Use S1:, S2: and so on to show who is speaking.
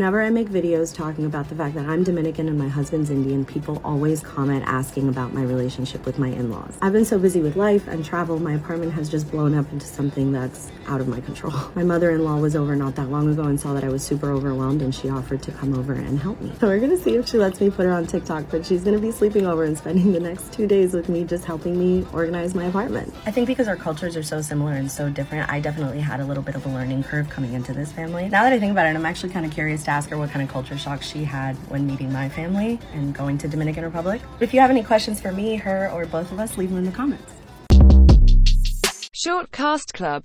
S1: Whenever I make videos talking about the fact that I'm Dominican and my husband's Indian, people always comment asking about my relationship with my in-laws. I've been so busy with life and travel, my apartment has just blown up into something that's out of my control. My mother-in-law was over not that long ago and saw that I was super overwhelmed and she offered to come over and help me. So we're gonna see if she lets me put her on TikTok, but she's gonna be sleeping over and spending the next two days with me just helping me organize my apartment. I think because our cultures are so similar and so different, I definitely had a little bit of a learning curve coming into this family. Now that I think about it, I'm actually kind of curious ask her what kind of culture shock she had when meeting my family and going to Dominican Republic. If you have any questions for me, her, or both of us, leave them in the comments.
S2: Short Cast Club